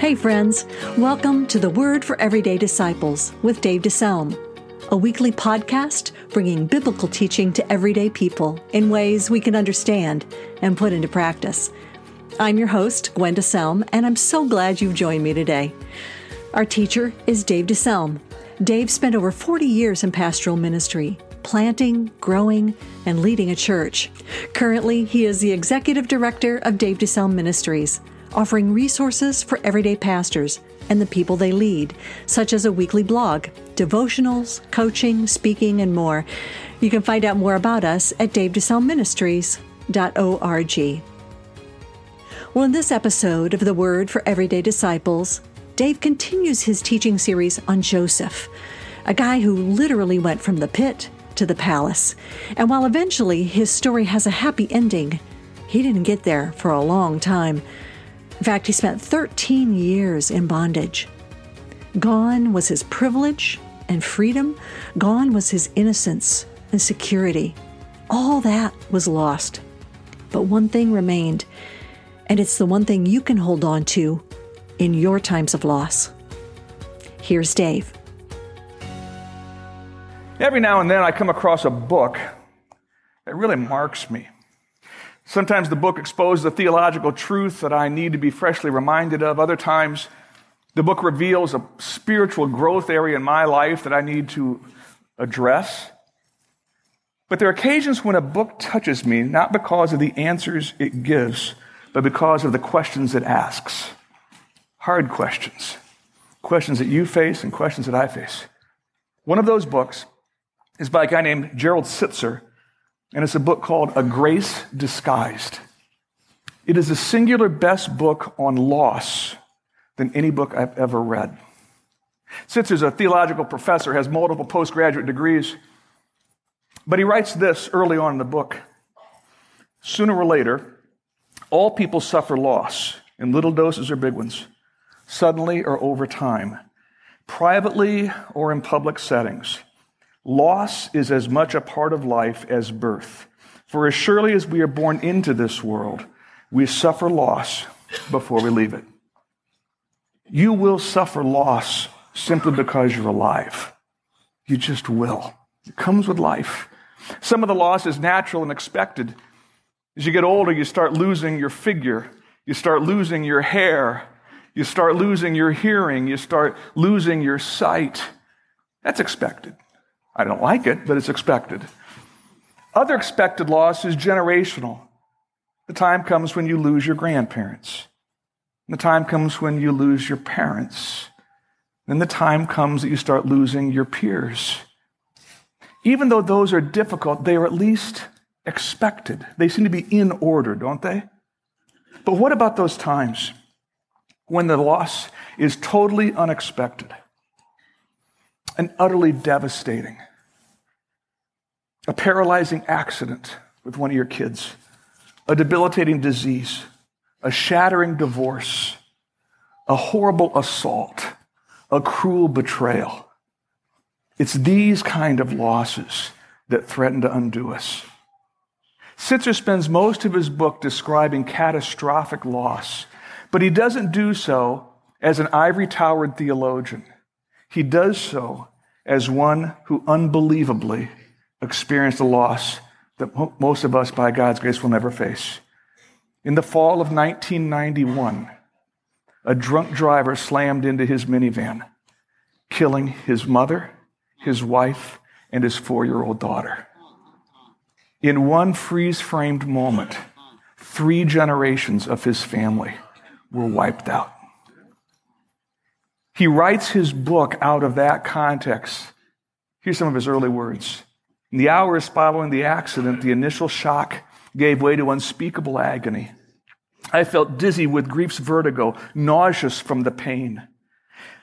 Hey, friends. Welcome to the Word for Everyday Disciples with Dave DeSelm, a weekly podcast bringing biblical teaching to everyday people in ways we can understand and put into practice. I'm your host, Gwen DeSelm, and I'm so glad you've joined me today. Our teacher is Dave DeSelm. Dave spent over 40 years in pastoral ministry, planting, growing, and leading a church. Currently, he is the executive director of Dave DeSelm Ministries offering resources for everyday pastors and the people they lead, such as a weekly blog, devotionals, coaching, speaking, and more. You can find out more about us at davedeselmministries.org. Well, in this episode of The Word for Everyday Disciples, Dave continues his teaching series on Joseph, a guy who literally went from the pit to the palace. And while eventually his story has a happy ending, he didn't get there for a long time. In fact, he spent 13 years in bondage. Gone was his privilege and freedom, gone was his innocence and security. All that was lost. But one thing remained, and it's the one thing you can hold on to in your times of loss. Here's Dave. Every now and then I come across a book that really marks me. Sometimes the book exposes a theological truth that I need to be freshly reminded of. Other times, the book reveals a spiritual growth area in my life that I need to address. But there are occasions when a book touches me, not because of the answers it gives, but because of the questions it asks. Hard questions. Questions that you face and questions that I face. One of those books is by a guy named Gerald Sittser, and it's a book called A Grace Disguised. It is the singular best book on loss than any book I've ever read. Sittser's a theological professor, has multiple postgraduate degrees, but he writes this early on in the book. Sooner or later, all people suffer loss in little doses or big ones, suddenly or over time, privately or in public settings. Loss is as much a part of life as birth. For as surely as we are born into this world, we suffer loss before we leave it. You will suffer loss simply because you're alive. You just will. It comes with life. Some of the loss is natural and expected. As you get older, you start losing your figure, you start losing your hair, you start losing your hearing, you start losing your sight. That's expected. I don't like it, but it's expected. Other expected loss is generational. The time comes when you lose your grandparents. The time comes when you lose your parents. Then the time comes that you start losing your peers. Even though those are difficult, they are at least expected. They seem to be in order, don't they? But what about those times when the loss is totally unexpected? And utterly devastating. A paralyzing accident with one of your kids, a debilitating disease, a shattering divorce, a horrible assault, a cruel betrayal. It's these kind of losses that threaten to undo us. Sittser spends most of his book describing catastrophic loss, but he doesn't do so as an ivory towered theologian. He does so as one who unbelievably experienced a loss that most of us, by God's grace, will never face. In the fall of 1991, a drunk driver slammed into his minivan, killing his mother, his wife, and his four year old daughter. In one freeze framed moment, three generations of his family were wiped out. He writes his book out of that context. Here's some of his early words. In the hours following the accident, the initial shock gave way to unspeakable agony. I felt dizzy with grief's vertigo, nauseous from the pain.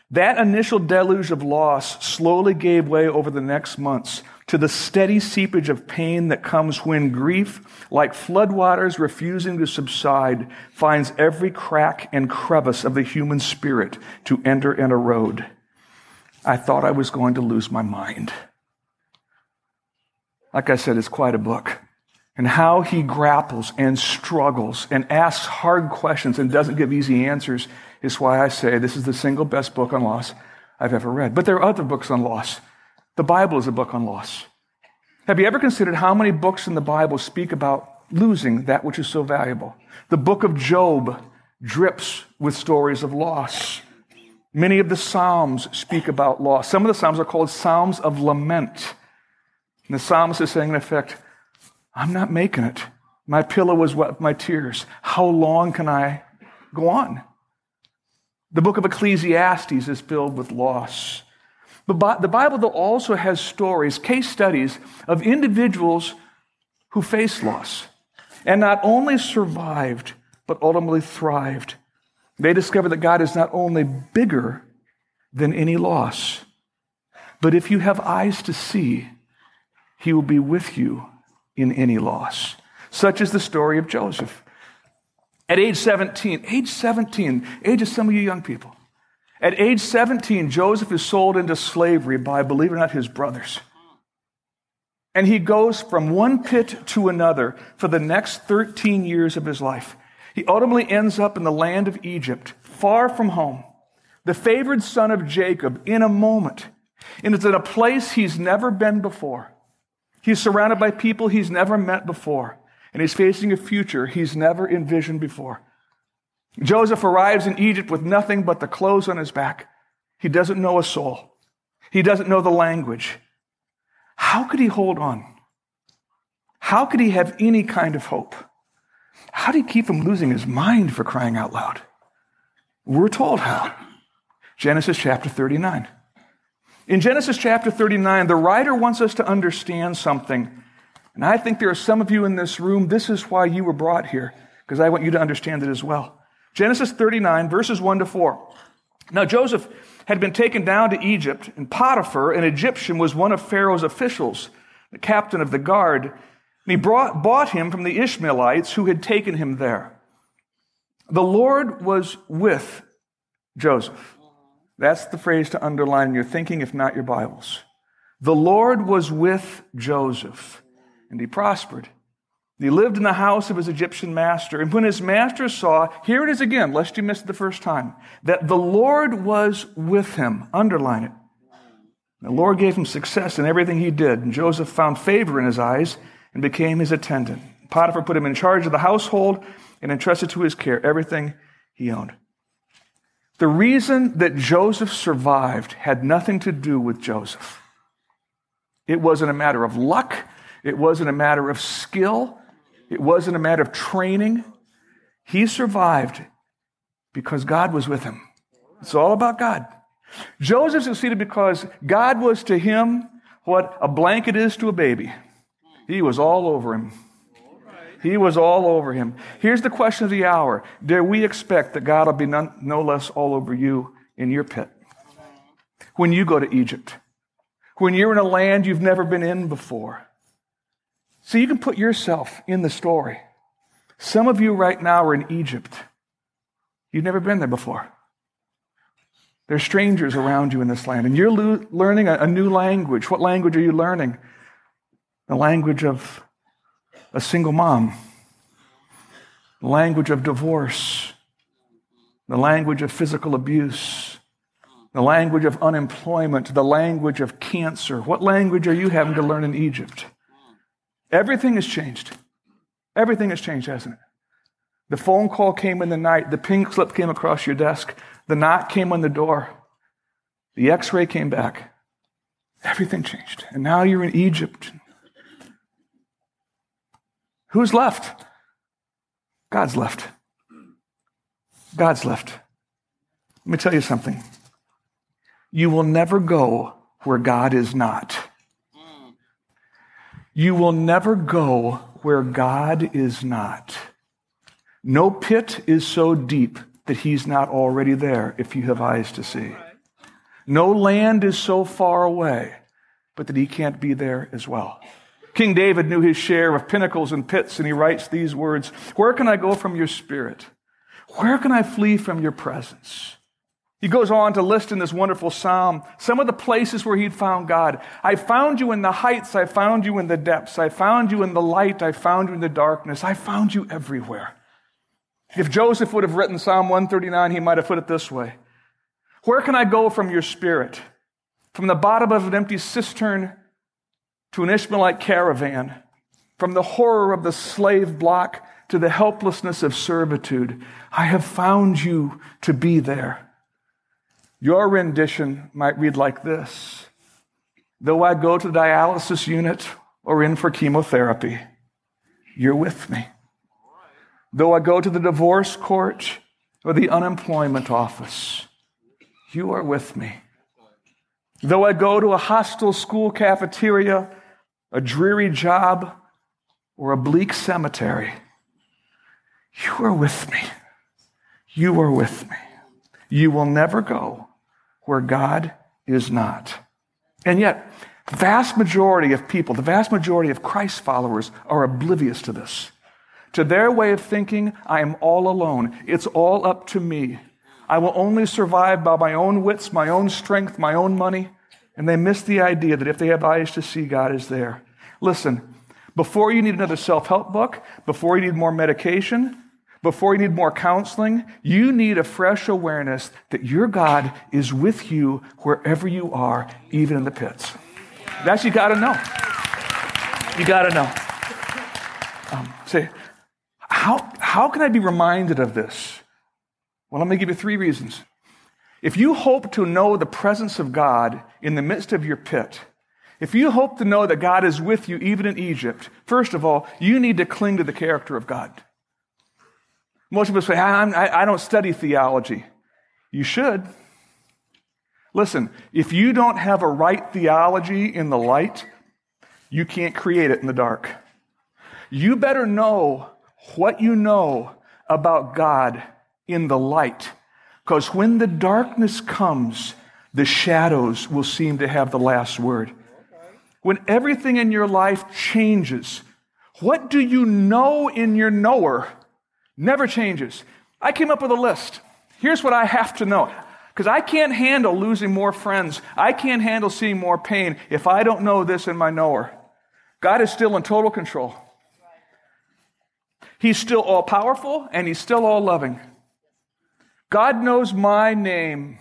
That initial deluge of loss slowly gave way over the next months to the steady seepage of pain that comes when grief, like floodwaters refusing to subside, finds every crack and crevice of the human spirit to enter and erode. I thought I was going to lose my mind. Like I said, it's quite a book. and how he grapples and struggles and asks hard questions and doesn't give easy answers is why I say this is the single best book on loss I've ever read. But there are other books on loss. The Bible is a book on loss. Have you ever considered how many books in the Bible speak about losing that which is so valuable? The book of Job drips with stories of loss. Many of the Psalms speak about loss. Some of the Psalms are called Psalms of Lament. And the psalmist is saying, in effect, I'm not making it. My pillow is wet with my tears. How long can I go on? The book of Ecclesiastes is filled with loss. But the Bible, though, also has stories, case studies of individuals who faced loss and not only survived, but ultimately thrived. They discovered that God is not only bigger than any loss, but if you have eyes to see, He will be with you in any loss. Such is the story of Joseph. At age 17, age 17, age of some of you young people, at age 17, Joseph is sold into slavery by, believe it or not, his brothers. And he goes from one pit to another for the next 13 years of his life. He ultimately ends up in the land of Egypt, far from home, the favored son of Jacob, in a moment. And it's in a place he's never been before. He's surrounded by people he's never met before, and he's facing a future he's never envisioned before. Joseph arrives in Egypt with nothing but the clothes on his back. He doesn't know a soul. He doesn't know the language. How could he hold on? How could he have any kind of hope? How do you keep from losing his mind for crying out loud? We're told how. Genesis chapter 39. In Genesis chapter 39, the writer wants us to understand something. And I think there are some of you in this room, this is why you were brought here, because I want you to understand it as well. Genesis 39, verses 1 to 4. Now, Joseph had been taken down to Egypt, and Potiphar, an Egyptian, was one of Pharaoh's officials, the captain of the guard. And he brought, bought him from the Ishmaelites who had taken him there. The Lord was with Joseph. That's the phrase to underline in your thinking, if not your Bibles. The Lord was with Joseph, and he prospered. He lived in the house of his Egyptian master. And when his master saw, here it is again, lest you missed it the first time, that the Lord was with him. Underline it. The Lord gave him success in everything he did, and Joseph found favor in his eyes and became his attendant. Potiphar put him in charge of the household and entrusted to his care everything he owned. The reason that Joseph survived had nothing to do with Joseph. It wasn't a matter of luck. It wasn't a matter of skill. It wasn't a matter of training. He survived because God was with him. It's all about God. Joseph succeeded because God was to him what a blanket is to a baby. He was all over him. He was all over him. Here's the question of the hour Dare we expect that God will be none, no less all over you in your pit? When you go to Egypt, when you're in a land you've never been in before. So you can put yourself in the story. Some of you right now are in Egypt. You've never been there before. There's strangers around you in this land, and you're lo- learning a, a new language. What language are you learning? The language of a single mom, the language of divorce, the language of physical abuse, the language of unemployment, the language of cancer. What language are you having to learn in Egypt? Everything has changed. Everything has changed, hasn't it? The phone call came in the night. The pink slip came across your desk. The knock came on the door. The x ray came back. Everything changed. And now you're in Egypt. Who's left? God's left. God's left. Let me tell you something. You will never go where God is not. You will never go where God is not. No pit is so deep that he's not already there if you have eyes to see. No land is so far away, but that he can't be there as well. King David knew his share of pinnacles and pits, and he writes these words Where can I go from your spirit? Where can I flee from your presence? He goes on to list in this wonderful psalm some of the places where he'd found God. I found you in the heights. I found you in the depths. I found you in the light. I found you in the darkness. I found you everywhere. If Joseph would have written Psalm 139, he might have put it this way Where can I go from your spirit? From the bottom of an empty cistern to an Ishmaelite caravan, from the horror of the slave block to the helplessness of servitude. I have found you to be there. Your rendition might read like this Though I go to the dialysis unit or in for chemotherapy, you're with me. Though I go to the divorce court or the unemployment office, you are with me. Though I go to a hostile school cafeteria, a dreary job, or a bleak cemetery, you are with me. You are with me. You will never go where God is not. And yet, vast majority of people, the vast majority of Christ followers are oblivious to this. To their way of thinking, I am all alone. It's all up to me. I will only survive by my own wits, my own strength, my own money. And they miss the idea that if they have eyes to see, God is there. Listen, before you need another self help book, before you need more medication, before you need more counseling, you need a fresh awareness that your God is with you wherever you are, even in the pits. That's you got to know. You got to know. Um, say, how, how can I be reminded of this? Well, let me give you three reasons. If you hope to know the presence of God in the midst of your pit, if you hope to know that God is with you even in Egypt, first of all, you need to cling to the character of God. Most of us say, I, I don't study theology. You should. Listen, if you don't have a right theology in the light, you can't create it in the dark. You better know what you know about God in the light. Because when the darkness comes, the shadows will seem to have the last word. When everything in your life changes, what do you know in your knower Never changes. I came up with a list. Here's what I have to know. Because I can't handle losing more friends. I can't handle seeing more pain if I don't know this in my knower. God is still in total control. He's still all powerful and he's still all loving. God knows my name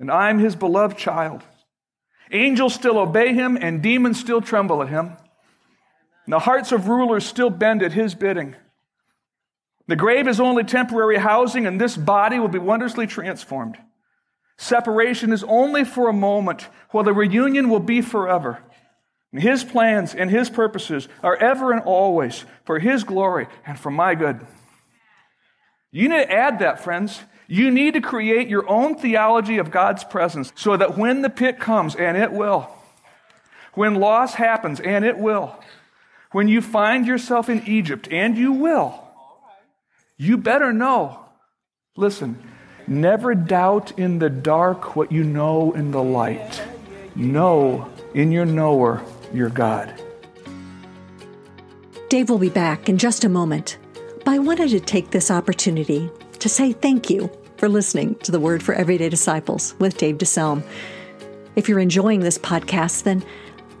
and I'm his beloved child. Angels still obey him and demons still tremble at him. And the hearts of rulers still bend at his bidding. The grave is only temporary housing, and this body will be wondrously transformed. Separation is only for a moment, while the reunion will be forever. His plans and His purposes are ever and always for His glory and for my good. You need to add that, friends. You need to create your own theology of God's presence so that when the pit comes, and it will, when loss happens, and it will, when you find yourself in Egypt, and you will, you better know. Listen, never doubt in the dark what you know in the light. Know in your knower your God. Dave will be back in just a moment, but I wanted to take this opportunity to say thank you for listening to the Word for Everyday Disciples with Dave DeSelm. If you're enjoying this podcast, then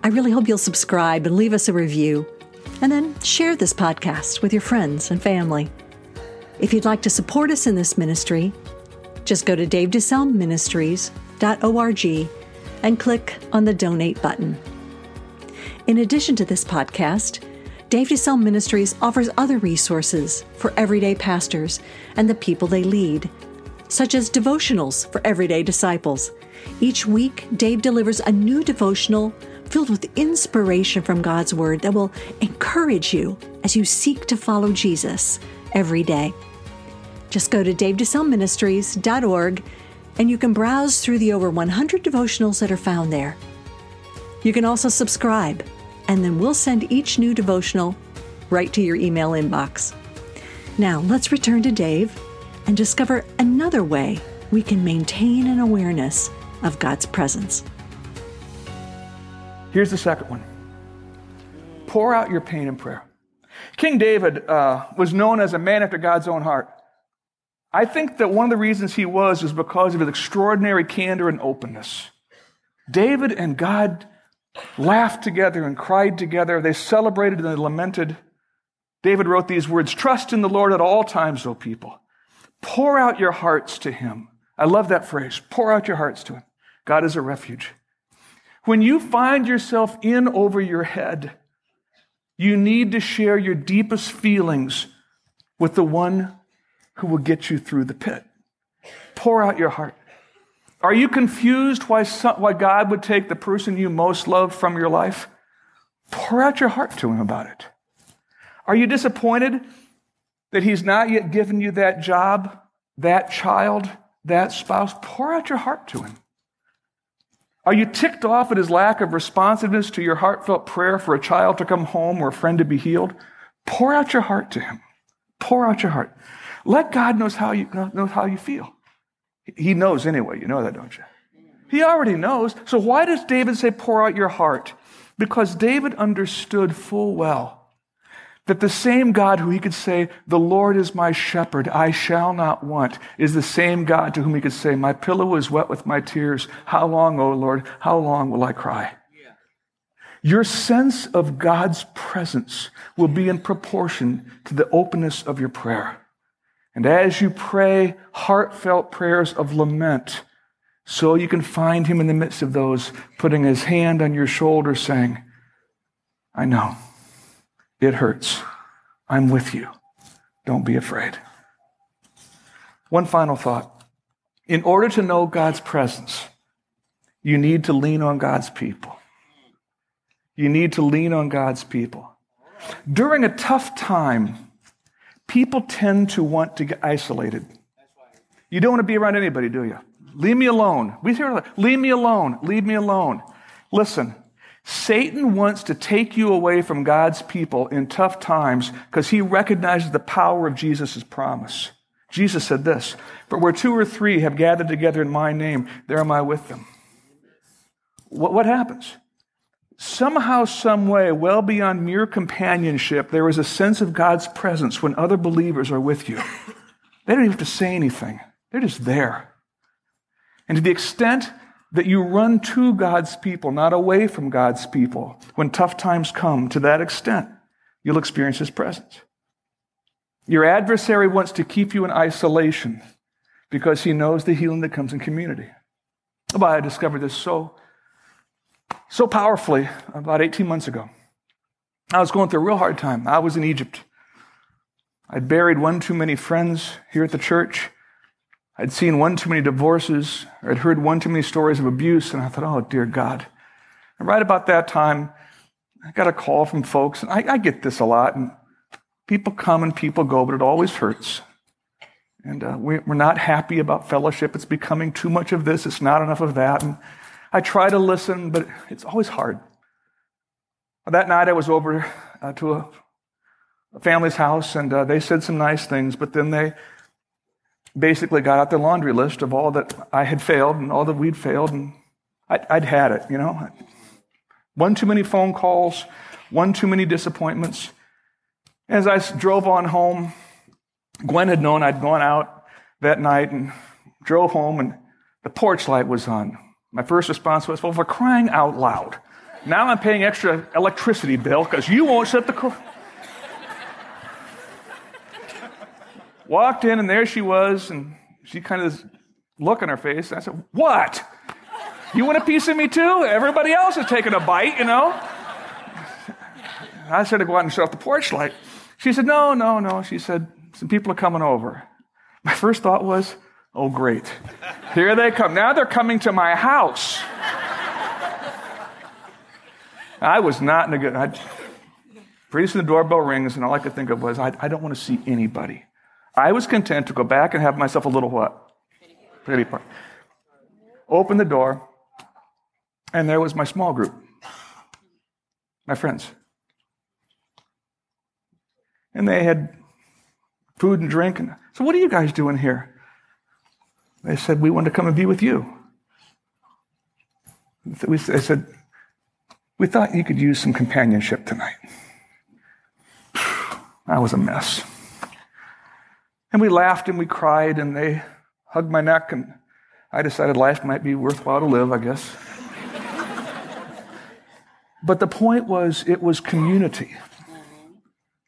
I really hope you'll subscribe and leave us a review, and then share this podcast with your friends and family. If you'd like to support us in this ministry, just go to davedeselmministries.org and click on the donate button. In addition to this podcast, Dave DeSelm Ministries offers other resources for everyday pastors and the people they lead, such as devotionals for everyday disciples. Each week, Dave delivers a new devotional filled with inspiration from God's Word that will encourage you as you seek to follow Jesus every day. Just go to davedeselmministries.org and you can browse through the over 100 devotionals that are found there. You can also subscribe, and then we'll send each new devotional right to your email inbox. Now, let's return to Dave and discover another way we can maintain an awareness of God's presence. Here's the second one pour out your pain in prayer. King David uh, was known as a man after God's own heart. I think that one of the reasons he was is because of his extraordinary candor and openness. David and God laughed together and cried together. They celebrated and they lamented. David wrote these words Trust in the Lord at all times, O people. Pour out your hearts to him. I love that phrase. Pour out your hearts to him. God is a refuge. When you find yourself in over your head, you need to share your deepest feelings with the one who will get you through the pit. Pour out your heart. Are you confused why, some, why God would take the person you most love from your life? Pour out your heart to him about it. Are you disappointed that he's not yet given you that job, that child, that spouse? Pour out your heart to him. Are you ticked off at his lack of responsiveness to your heartfelt prayer for a child to come home or a friend to be healed? Pour out your heart to him. Pour out your heart. Let God knows how you knows how you feel. He knows anyway. You know that, don't you? He already knows. So why does David say, pour out your heart? Because David understood full well that the same God who he could say, The Lord is my shepherd, I shall not want, is the same God to whom he could say, My pillow is wet with my tears. How long, O Lord, how long will I cry? Your sense of God's presence will be in proportion to the openness of your prayer. And as you pray heartfelt prayers of lament, so you can find him in the midst of those, putting his hand on your shoulder, saying, I know it hurts. I'm with you. Don't be afraid. One final thought. In order to know God's presence, you need to lean on God's people. You need to lean on God's people. During a tough time, people tend to want to get isolated. You don't want to be around anybody, do you? Leave me alone. We hear, leave me alone. Leave me alone. Listen, Satan wants to take you away from God's people in tough times because he recognizes the power of Jesus' promise. Jesus said this, For where two or three have gathered together in my name, there am I with them. What, what happens? Somehow, some way, well beyond mere companionship, there is a sense of God's presence when other believers are with you. They don't even have to say anything, they're just there. And to the extent that you run to God's people, not away from God's people, when tough times come, to that extent, you'll experience His presence. Your adversary wants to keep you in isolation because he knows the healing that comes in community. Oh, I discovered this so so powerfully about 18 months ago. I was going through a real hard time. I was in Egypt. I'd buried one too many friends here at the church. I'd seen one too many divorces, or I'd heard one too many stories of abuse, and I thought, oh, dear God. And right about that time, I got a call from folks, and I, I get this a lot, and people come and people go, but it always hurts. And uh, we, we're not happy about fellowship. It's becoming too much of this, it's not enough of that. And I try to listen, but it's always hard. That night I was over uh, to a, a, family's house and uh, they said some nice things, but then they basically got out the laundry list of all that I had failed and all that we'd failed, and I'd, I'd had it, you know. One too many phone calls, one too many disappointments. As I drove on home, Gwen had known I'd gone out that night and drove home, and the porch light was on. My first response was, well, for crying out loud. Now I'm paying extra electricity bill because you won't shut the car. Walked in, and there she was, and she kind of look on her face. And I said, What? You want a piece of me too? Everybody else is taking a bite, you know? I started to go out and shut off the porch light. She said, No, no, no. She said, Some people are coming over. My first thought was, Oh, great. Here they come. Now they're coming to my house. I was not in a good. I, pretty soon the doorbell rings, and all I could think of was, I, I don't want to see anybody. I was content to go back and have myself a little what? Pity party. Open the door, and there was my small group, my friends. And they had food and drink. And so, what are you guys doing here? They said, We want to come and be with you. I said, We thought you could use some companionship tonight. I was a mess. And we laughed and we cried, and they hugged my neck, and I decided life might be worthwhile to live, I guess. but the point was, it was community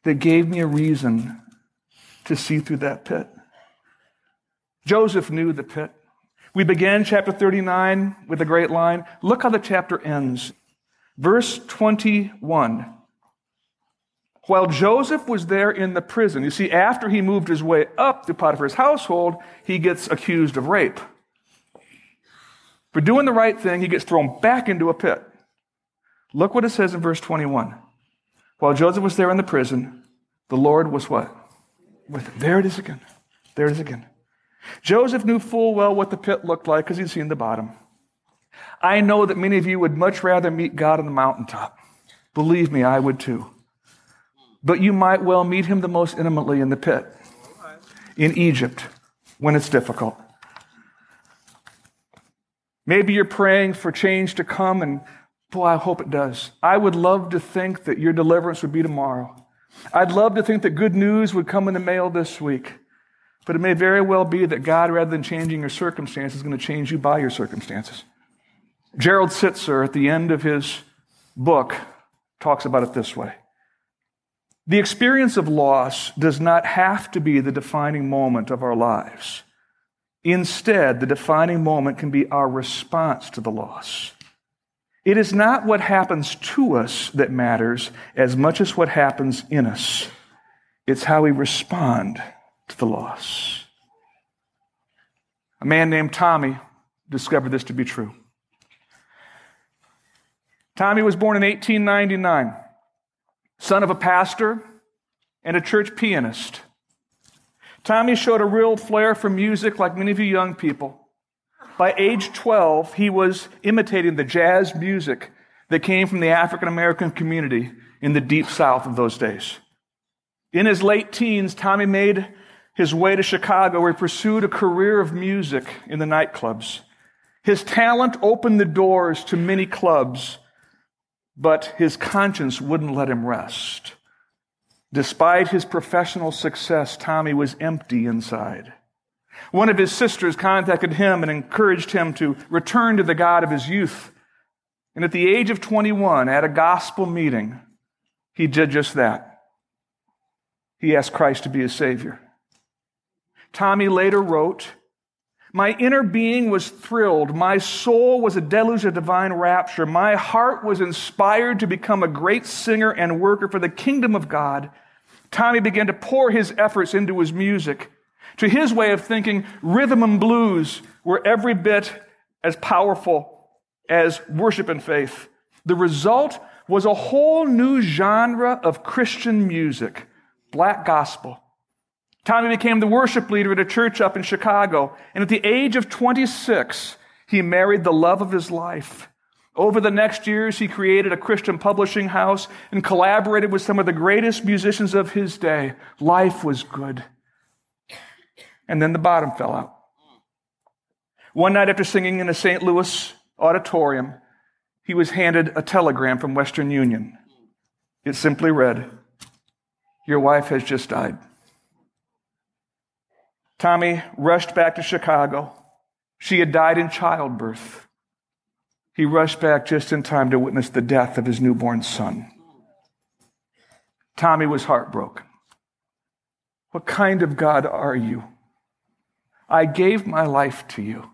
that gave me a reason to see through that pit. Joseph knew the pit. We began chapter 39 with a great line. Look how the chapter ends. Verse 21. While Joseph was there in the prison, you see, after he moved his way up to Potiphar's household, he gets accused of rape. For doing the right thing, he gets thrown back into a pit. Look what it says in verse 21. While Joseph was there in the prison, the Lord was what? With him. There it is again. There it is again. Joseph knew full well what the pit looked like because he'd seen the bottom. I know that many of you would much rather meet God on the mountaintop. Believe me, I would too. But you might well meet him the most intimately in the pit, in Egypt, when it's difficult. Maybe you're praying for change to come, and boy, I hope it does. I would love to think that your deliverance would be tomorrow. I'd love to think that good news would come in the mail this week. But it may very well be that God, rather than changing your circumstances, is going to change you by your circumstances. Gerald Sittser, at the end of his book, talks about it this way The experience of loss does not have to be the defining moment of our lives. Instead, the defining moment can be our response to the loss. It is not what happens to us that matters as much as what happens in us. It's how we respond to the loss. A man named Tommy discovered this to be true. Tommy was born in 1899, son of a pastor and a church pianist. Tommy showed a real flair for music like many of you young people. By age 12, he was imitating the jazz music that came from the African American community in the deep south of those days. In his late teens, Tommy made his way to Chicago, where he pursued a career of music in the nightclubs. His talent opened the doors to many clubs, but his conscience wouldn't let him rest. Despite his professional success, Tommy was empty inside. One of his sisters contacted him and encouraged him to return to the God of his youth. And at the age of 21, at a gospel meeting, he did just that. He asked Christ to be his Savior. Tommy later wrote, My inner being was thrilled. My soul was a deluge of divine rapture. My heart was inspired to become a great singer and worker for the kingdom of God. Tommy began to pour his efforts into his music. To his way of thinking, rhythm and blues were every bit as powerful as worship and faith. The result was a whole new genre of Christian music, black gospel. Tommy became the worship leader at a church up in Chicago. And at the age of 26, he married the love of his life. Over the next years, he created a Christian publishing house and collaborated with some of the greatest musicians of his day. Life was good. And then the bottom fell out. One night after singing in a St. Louis auditorium, he was handed a telegram from Western Union. It simply read, Your wife has just died. Tommy rushed back to Chicago. She had died in childbirth. He rushed back just in time to witness the death of his newborn son. Tommy was heartbroken. What kind of God are you? I gave my life to you.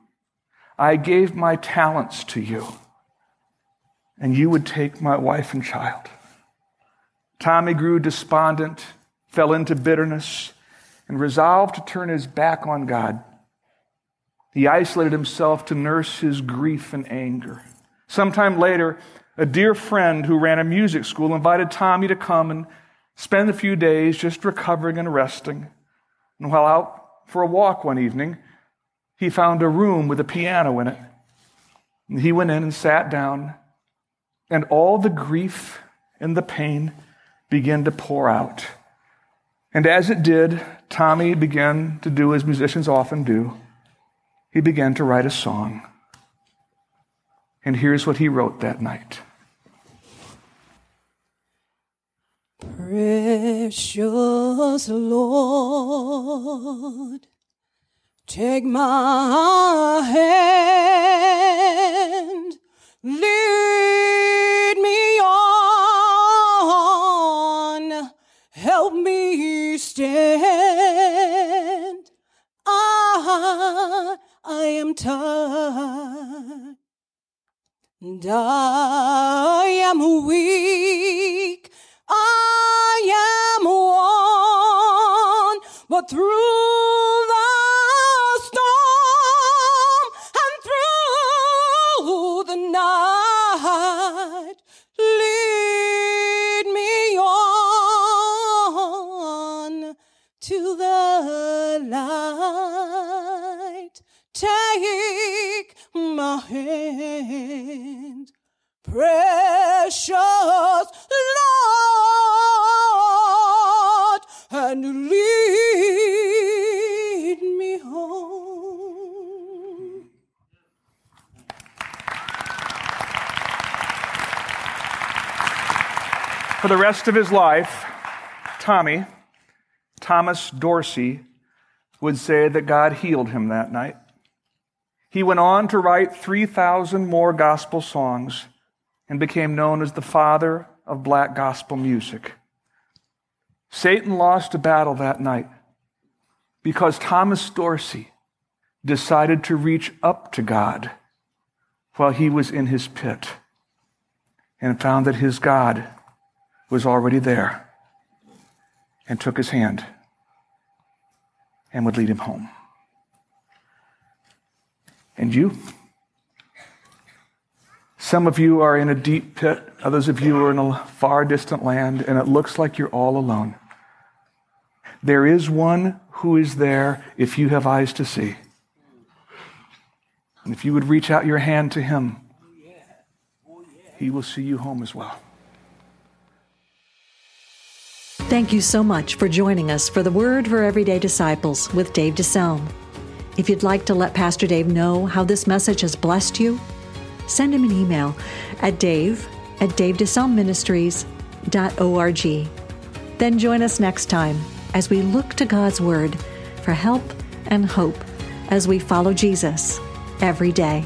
I gave my talents to you. And you would take my wife and child. Tommy grew despondent, fell into bitterness, and resolved to turn his back on God. He isolated himself to nurse his grief and anger. Sometime later, a dear friend who ran a music school invited Tommy to come and spend a few days just recovering and resting. And while out for a walk one evening, he found a room with a piano in it. And he went in and sat down, and all the grief and the pain began to pour out. And as it did, Tommy began to do as musicians often do. He began to write a song. And here's what he wrote that night Precious Lord, take my hand, lead and I am weak. I am one, but through For the rest of his life, Tommy, Thomas Dorsey, would say that God healed him that night. He went on to write 3,000 more gospel songs and became known as the father of black gospel music. Satan lost a battle that night because Thomas Dorsey decided to reach up to God while he was in his pit and found that his God was already there and took his hand and would lead him home. And you? Some of you are in a deep pit, others of you are in a far distant land, and it looks like you're all alone. There is one who is there if you have eyes to see. And if you would reach out your hand to him, he will see you home as well. Thank you so much for joining us for the Word for Everyday Disciples with Dave DeSelm. If you'd like to let Pastor Dave know how this message has blessed you, send him an email at dave at davedeselmministries.org. Then join us next time as we look to God's Word for help and hope as we follow Jesus every day.